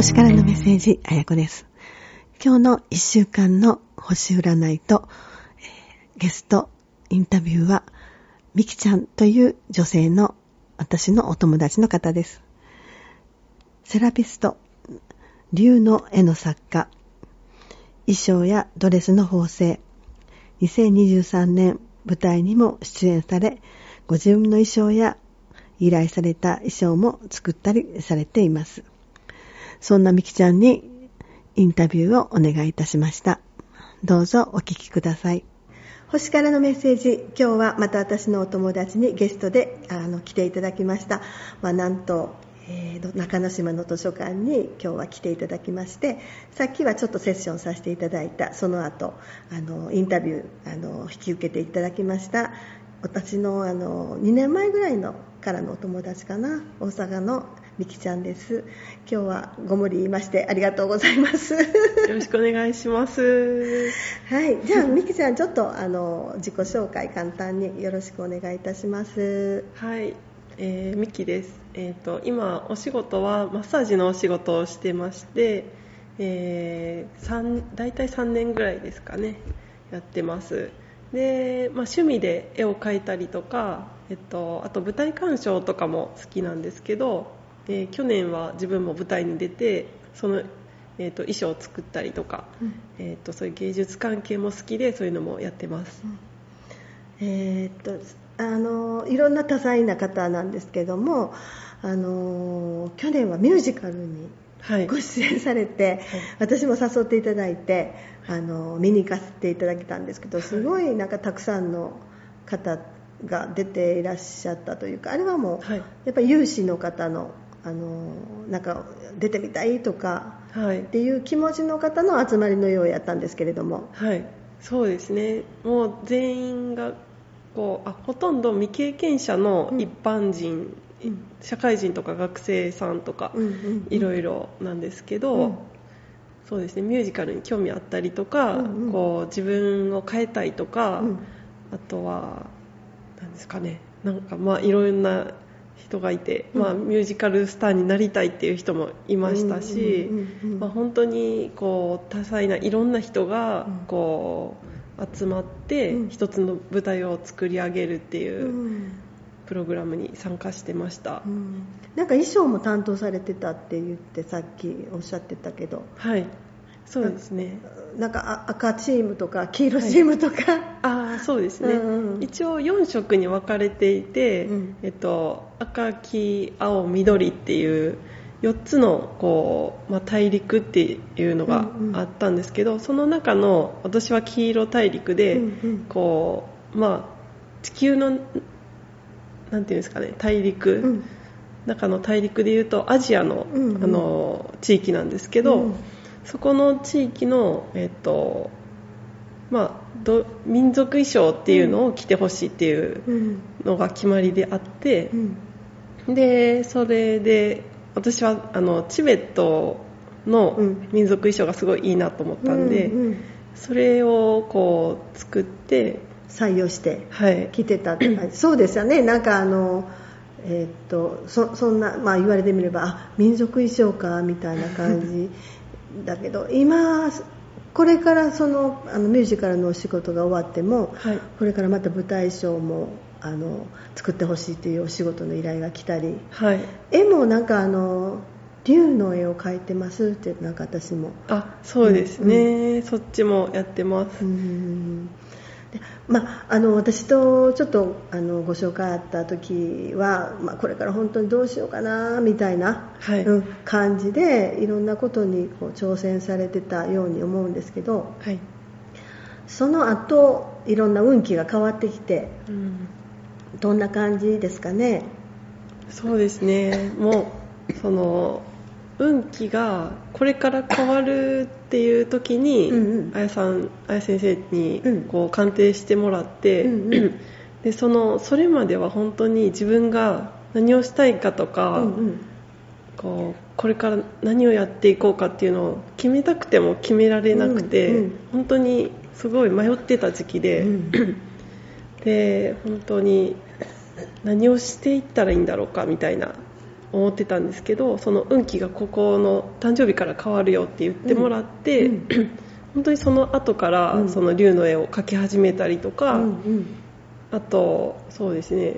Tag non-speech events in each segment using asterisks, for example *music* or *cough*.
星からのメッセージ、あやこです。今日の一週間の星占いと、えーゲストインタビューは、みきちゃんという女性の私のお友達の方です。セラピスト、竜の絵の作家、衣装やドレスの縫製、2023年舞台にも出演され、ご自分の衣装や依頼された衣装も作ったりされています。そんなみきちゃんにインタビューをお願いいたしました。どうぞお聞きください。星からのメッセージ、今日はまた私のお友達にゲストであの来ていただきました。まあ、なんと、えー中之島の図書館に今日は来ていただきまして、さっきはちょっとセッションさせていただいた、その後、あの、インタビュー、あの、引き受けていただきました。私のあの2年前ぐらいのからのお友達かな大阪のみきちゃんです今日はご無理言いましてありがとうございますよろしくお願いします。*laughs* はいじゃあみきちゃんちょっとあの自己紹介簡単によろしくお願いいたしますはい、えー、ミキです。えっ、と今お仕事はマッサージのお仕事をしてまして、えー、三大体3年ぐらいですかねやってます。で、まあ、趣味で絵を描いたりとか、えっと、あと舞台鑑賞とかも好きなんですけど、えー去年は自分も舞台に出てその、えー、と衣装を作ったりとか、うん。えー、とそういう芸術関係も好きでそういうのもやってます。えーっとあのいろんな多彩な方なんですけどもあの去年はミュージカルにはい。ご出演されて、私も誘っていただいてあの見に行かせていただけたんですけどすごいなんかたくさんの方が出ていらっしゃったというかあれはもう、はい。やっぱり有志の方のあのなんか出てみたいとかはい。っていう気持ちの方の集まりのようやったんですけれども。はい、そうですね、もう全員がこうあほとんど未経験者の一般人、うん。社会人とか学生さんとか、うん。いろいろなんですけど、うん。そうですね。ミュージカルに興味あったりとか、うんうん。こう自分を変えたいとか、うん。あとはなんですかね。なんかまあいろんな人がいて、うん。まあ、ミュージカルスターになりたいっていう人もいましたし、本当にこう多彩ないろんな人がうん。こう集まってうん。一つの舞台を作り上げるってういうん。プログラムに参加してました、うん。なんか衣装も担当されてたって言ってさっきおっしゃってたけどはいそうですね。なんかあ赤チームとか黄色チームとか、ああそうですね、うんうん一応4色に分かれていて、うん。えっと、赤黄青緑っていう4つのこう、まあ、大陸っていうのがうんうん。あったんですけど、その中の私は黄色大陸で、うんうん。こうまあ、地球のなんていうんですかね大陸、うん。中の大陸でいうとアジアの,、うんうん。あの地域なんですけど、うんそこの地域の、えっとまあ、ど民族衣装っていうのを着てほしいっていううんのが決まりであってう、ん。でそれで私はあのチベットのうん。民族衣装がすごいいいなと思ったんで、うんうんそれをこう作って、採用してはい、着てたって感じ。*clears throat* そうですよね。なんかあのえーっとそそんな、まあ、言われてみればあ民族衣装かみたいな感じ *laughs* だけど今これからそのあのミュージカルのお仕事が終わっても、はい。これからまた舞台衣装もあの作ってほしいというお仕事の依頼が来たりはい、絵もなんかあの竜の絵を描いてますってなんか私も。あそうですね、そっちもやってます、うんでまあ、あの私とちょっとあのご紹介あった時は、まあ、これから本当にどうしようかなみたいな、はい。うん感じでいろんなことにこう挑戦されてたように思うんですけどはい。その後いろんな運気が変わってきてうん。どんな感じですかね？そうですね。もうその運気がこれから変わるっていう時に、うんうん。あやさんあや先生にうん。こう鑑定してもらって、うんうん。でそのそれまでは本当に自分が何をしたいかとか、うんうん。こうこれから何をやっていこうかっていうのを決めたくても決められなくて、うんうん。本当にすごい迷ってた時期で、うん。で本当に何をしていったらいいんだろうかみたいな思ってたんですけどその運気がここの誕生日から変わるよって言ってもらって、うん *clears throat* 本当にその後から、うん。その竜の絵を描き始めたりとか、うん。うんあとそうですね。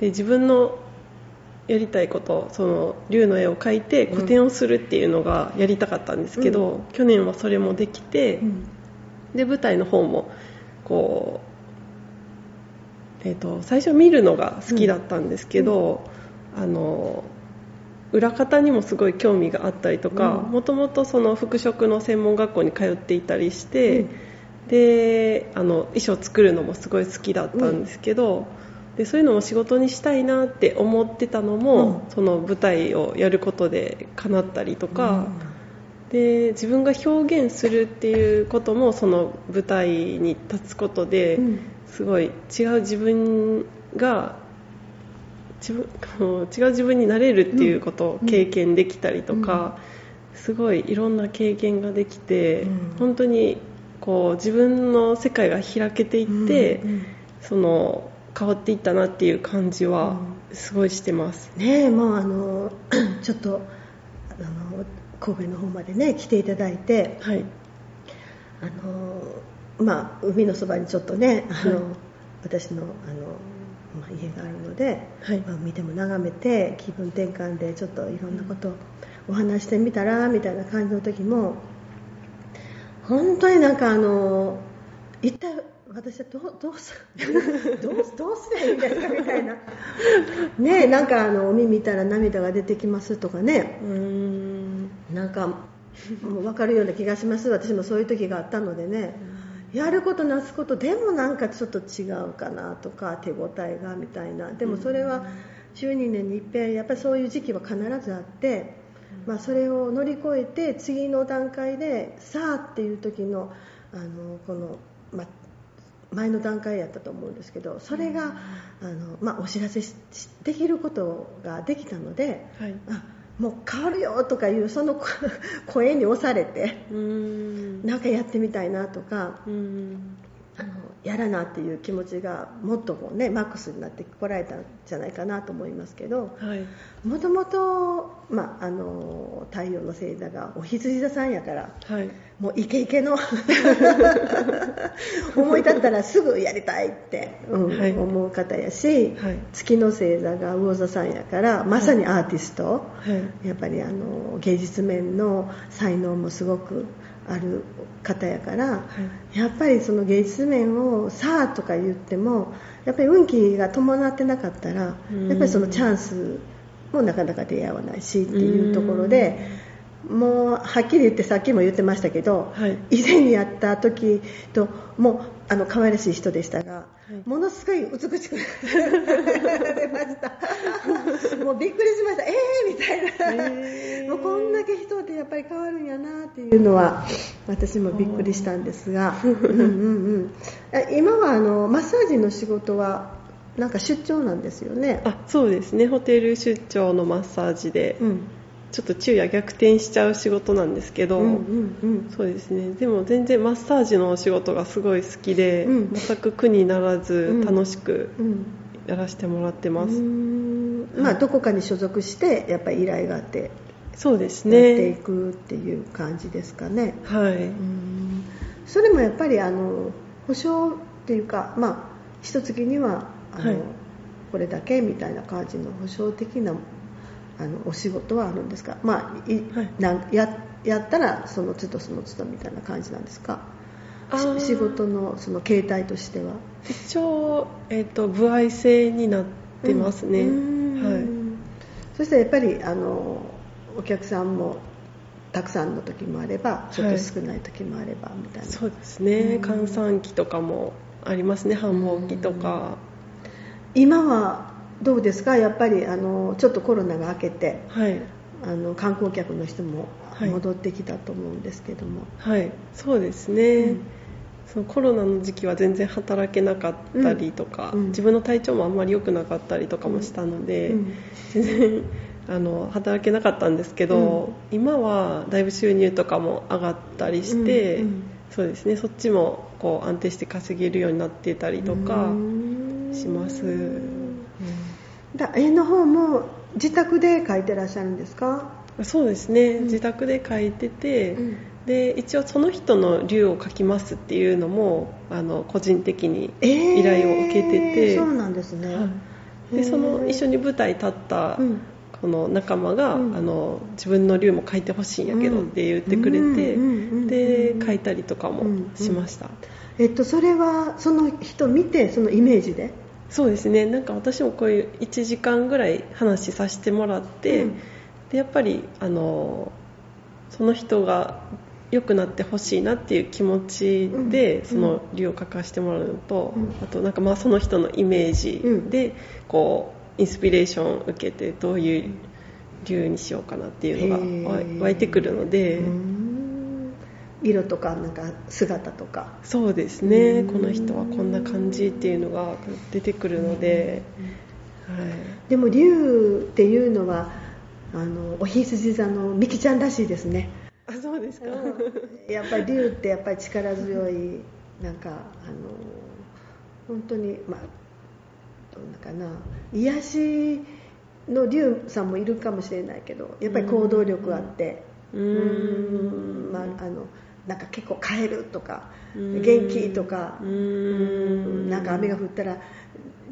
で自分のやりたいことその竜の絵を描いて個展をするっていうのがやりたかったんですけど、去年はそれもできて、うん。で舞台の方もこう、えー、と最初見るのが好きだったんですけど、あの裏方にもすごい興味があったりとかうん。もともとその服飾の専門学校に通っていたりして、うん。であの衣装作るのもすごい好きだったんですけど、でそういうのも仕事にしたいなって思ってたのも、うん。その舞台をやることで叶ったりとか。で自分が表現するっていうこともその舞台に立つことで、うん。すごい違う自分が自分こう違う自分になれるっていうことを経験できたりとか、すごいいろんな経験ができて、うん。本当にこう自分の世界が開けていって、うんうんその変わっていったなっていう感じはすごいしてます。ねえもうあの *clears throat* ちょっとあの神戸の方までね来ていただいてはい、あのまあ海のそばにちょっとねあの、はい。私のあの、まあ、家があるので、はい。まあ、見ても眺めて気分転換でちょっといろんなことをお話してみたらみたいな感じの時も本当になんかあの一体私はどうどうす *laughs* どうどうすればいいんですかみたいな。ねえなんかあの海見たら涙が出てきますとかね。うーん。なんかもう分かるような気がします。私もそういう時があったのでねやることなすことでもなんかちょっと違うかなとか手応えがみたいな。でもそれは12年に一遍やっぱりそういう時期は必ずあって、まあ、それを乗り越えて次の段階でさあっていう時のあのこの、まあ、前の段階やったと思うんですけどそれがあの、まあ、お知らせできることができたので。はい。あもう変わるよとかいうその *laughs* 声に押されてなんかやってみたいなとかあのやらなっていう気持ちがもっとこうねマックスになってこられたんじゃないかなと思いますけどはい。もともとまああの太陽の星座がお羊座さんやからはい。もうイケイケの *laughs* 思い立ったらすぐやりたいって、うんはい。思う方やし、はい。月の星座が魚座さんやからまさにアーティスト、はい。やっぱりあの芸術面の才能もすごくある方やから、やっぱりその芸術面をさあとか言ってもやっぱり運気が伴ってなかったらうん。やっぱりそのチャンスもなかなか出会わないしっていうところでもうはっきり言ってさっきも言ってましたけど、はい。以前にやった時ともうあの可愛らしい人でしたが、い。ものすごい美しく *laughs* 出ました。*laughs* もうびっくりしました。えー！みたいな、へー。もうこんだけ人ってやっぱり変わるんやなっていうのは私もびっくりしたんですが。うんうん、うん、え今はあのマッサージの仕事はなんか出張なんですよね？あそうですね。ホテル出張のマッサージで、うんちょっと昼夜逆転しちゃう仕事なんですけど、うんうんうん。そうですね。でも全然マッサージのお仕事がすごい好きで、うん。全く苦にならずうん。楽しくうん。やらせてもらってます、まあどこかに所属してやっぱり依頼があってそうですやっていねくっていう感じですかね。はい、うん。それもやっぱりあの保証っていうかまあ一月にはあの、はい。これだけみたいな感じの保証的なあのお仕事はあるんですか？まあい、はい。ややったらその都度その都度みたいな感じなんですか？仕事のその形態としては。一応、えっと歩合制になってますね、うん。はい。そしたらやっぱりあのお客さんもたくさんの時もあればちょっと少ない時もあればみたいな、そうですね。うん。閑散期とかもありますね。繁忙期とか、今はどうですか？やっぱりあのちょっとコロナが明けてはい。あの観光客の人もはい。戻ってきたと思うんですけども、はい。そうですね、うん。そのコロナの時期は全然働けなかったりとか、うん。うん。自分の体調もあんまり良くなかったりとかもしたので、うん。全然 *laughs* あの働けなかったんですけど、今はだいぶ収入とかも上がったりして、そうですね。そっちもこう安定して稼げるようになってたりとかうん。します、だ絵の方も自宅で書いてらっしゃるんですか？そうですね、うん。自宅で書いてて、うん。で一応その人の竜を書きますっていうのもあの個人的にえー依頼を受けてて、そうなんですね、はい。でその一緒に舞台立ったうん。この仲間が、うん。あの自分の竜も書いてほしいんやけどって言ってくれて、で書いたりとかもしました、えっと、それはその人見てそのイメージで？そうですね。なんか私もこういう1時間ぐらい話させてもらって、うん。でやっぱりあのその人が良くなってほしいなっていう気持ちで、うん。その竜を書かせてもらうのと、うん。あとなんかまあその人のイメージで、こうインスピレーションを受けてどういう竜にしようかなっていうのが湧いてくるので、色とかなんか姿とか。そうですね、うん。この人は感じっていうのが出てくるので、はい、でも竜っていうのはあのおひつじ座のみきちゃんらしいですね。あそうですか、やっぱり竜ってやっぱり力強いなんかあの本当にまあどんなかな。癒しの竜さんもいるかもしれないけどやっぱり行動力あって。うーん。まああのなんか結構カエルとかうん。元気とか。ううん。んなんか雨が降ったら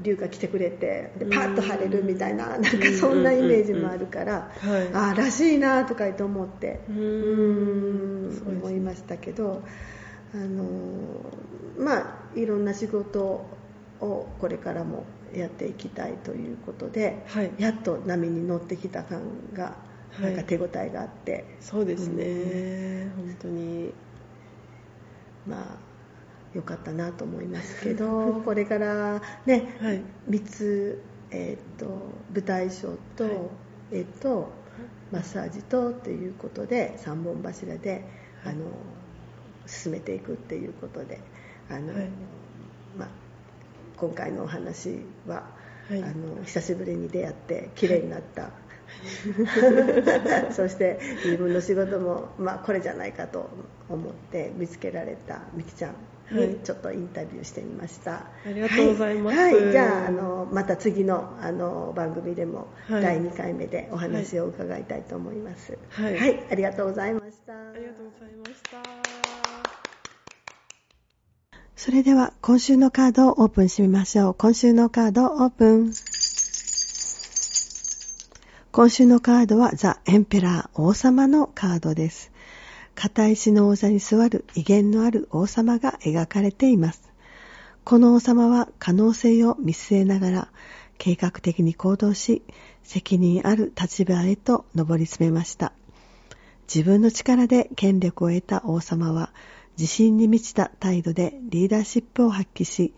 竜が来てくれてでパッと晴れるみたいななんかうんそんなイメージもあるからはい。ああらしいなとか言って思ってううん思いましたけどあのまあいろんな仕事をこれからもやっていきたいということで、はい。やっと波に乗ってきた感がはい。なんか手応えがあって、そうですね、本当にまあ良かったなと思いますけどこれからね、はい。3つ、えー、と舞台ショーと,、はい。えー、とマッサージとということで3本柱で、はい。あの進めていくっていうことであの、はい。まあ、今回のお話は、はい。あの久しぶりに出会って綺麗になった、*laughs* そして自分の仕事も、まあ、これじゃないかと思って見つけられたみきちゃんはい。にちょっとインタビューしてみました、ありがとうございます。はい。はい。じゃああのまた次のあの番組でもはい。第2回目でお話を伺いたいと思います。はい。ありがとうございました。ありがとうございました。それでは今週のカードをオープンしてみましょう。今週のカードオープン。今週のカードはザ・エンペラー王様のカードです。片石の王座に座る威厳のある王様が描かれています。この王様は可能性を見据えながら計画的に行動し、責任ある立場へと上り詰めました。自分の力で権力を得た王様は、自信に満ちた態度でリーダーシップを発揮し、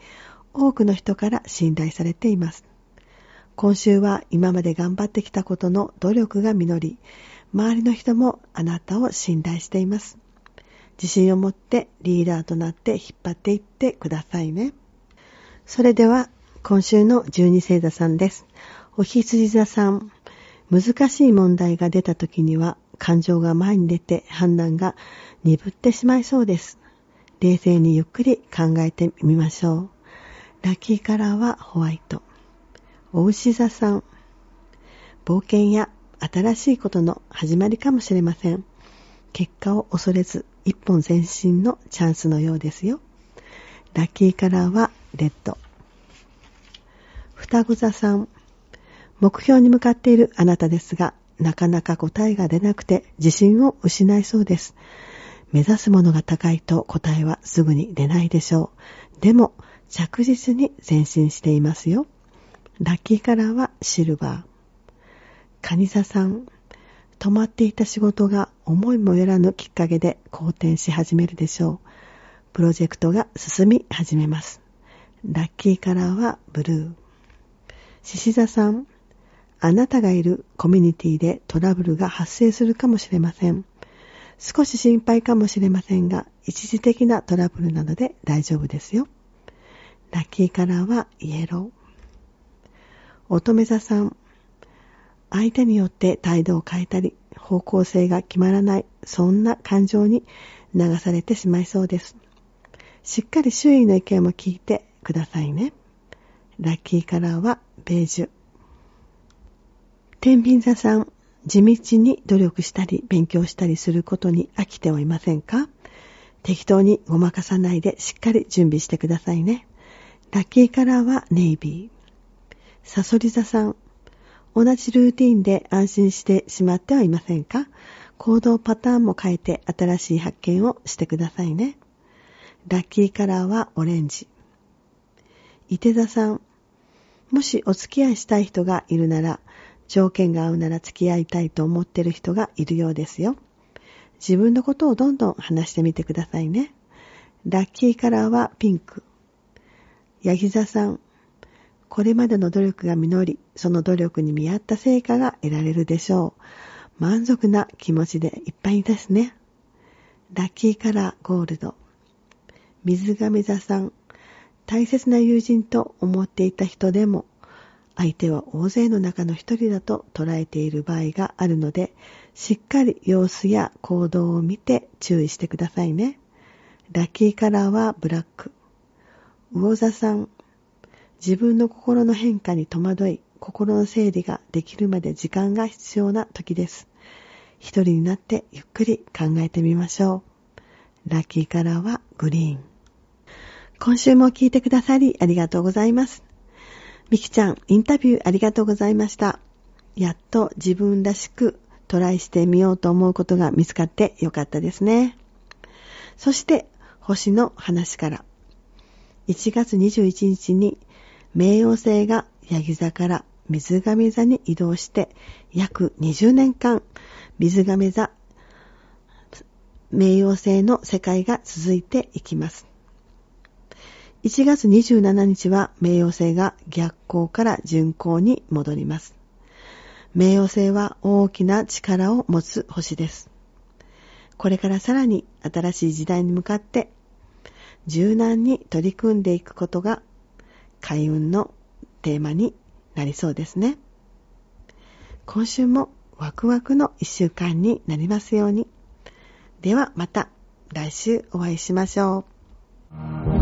多くの人から信頼されています。今週は今まで頑張ってきたことの努力が実り、周りの人もあなたを信頼しています。自信を持ってリーダーとなって引っ張っていってくださいね。それでは今週の十二星座さんです。お羊座さん。難しい問題が出た時には感情が前に出て判断が鈍ってしまいそうです。冷静にゆっくり考えてみましょう。ラッキーカラーはホワイト。お牛座さん。冒険や新しいことの始まりかもしれません。結果を恐れず一本前進のチャンスのようですよ。ラッキーカラーはレッド。双子座さん。目標に向かっているあなたですが、なかなか答えが出なくて自信を失いそうです。目指すものが高いと答えはすぐに出ないでしょう。でも、着実に前進していますよ。ラッキーカラーはシルバー。カニ座さん。止まっていた仕事が思いもよらぬきっかけで好転し始めるでしょう。プロジェクトが進み始めます。ラッキーカラーはブルー。獅子座さん。あなたがいるコミュニティでトラブルが発生するかもしれません。少し心配かもしれませんが、一時的なトラブルなので大丈夫ですよ。ラッキーカラーはイエロー。乙女座さん。相手によって態度を変えたり、方向性が決まらない、そんな感情に流されてしまいそうです。しっかり周囲の意見も聞いてくださいね。ラッキーカラーはベージュ。天秤座さん、地道に努力したり勉強したりすることに飽きてはいませんか？適当にごまかさないでしっかり準備してくださいね。ラッキーカラーはネイビー。サソリ座さん、同じルーティンで安心してしまってはいませんか？行動パターンも変えて新しい発見をしてくださいね。ラッキーカラーはオレンジ。伊手座さん、もしお付き合いしたい人がいるなら、条件が合うなら付き合いたいと思っている人がいるようですよ。自分のことをどんどん話してみてくださいね。ラッキーカラーはピンク。ヤギ座さん、これまでの努力が実り、その努力に見合った成果が得られるでしょう。満足な気持ちでいっぱいですね。ラッキーカラーゴールド。水亀座さん、大切な友人と思っていた人でも、相手は大勢の中の一人だと捉えている場合があるので、しっかり様子や行動を見て注意してくださいね。ラッキーカラーはブラック。魚座さん、自分の心の変化に戸惑い、心の整理ができるまで時間が必要な時です。一人になってゆっくり考えてみましょう。ラッキーカラーはグリーン。今週も聞いてくださりありがとうございます。みきちゃん、インタビューありがとうございました。やっと自分らしくトライしてみようと思うことが見つかってよかったですね。そして、星の話から。1月21日に冥王星がヤギ座から水亀座に移動して約20年間水亀座冥王星の世界が続いていきます。1月27日は冥王星が逆行から順行に戻ります。冥王星は大きな力を持つ星です。これからさらに新しい時代に向かって柔軟に取り組んでいくことが開運のテーマになりそうですね。今週もワクワクの一週間になりますように。ではまた来週お会いしましょう。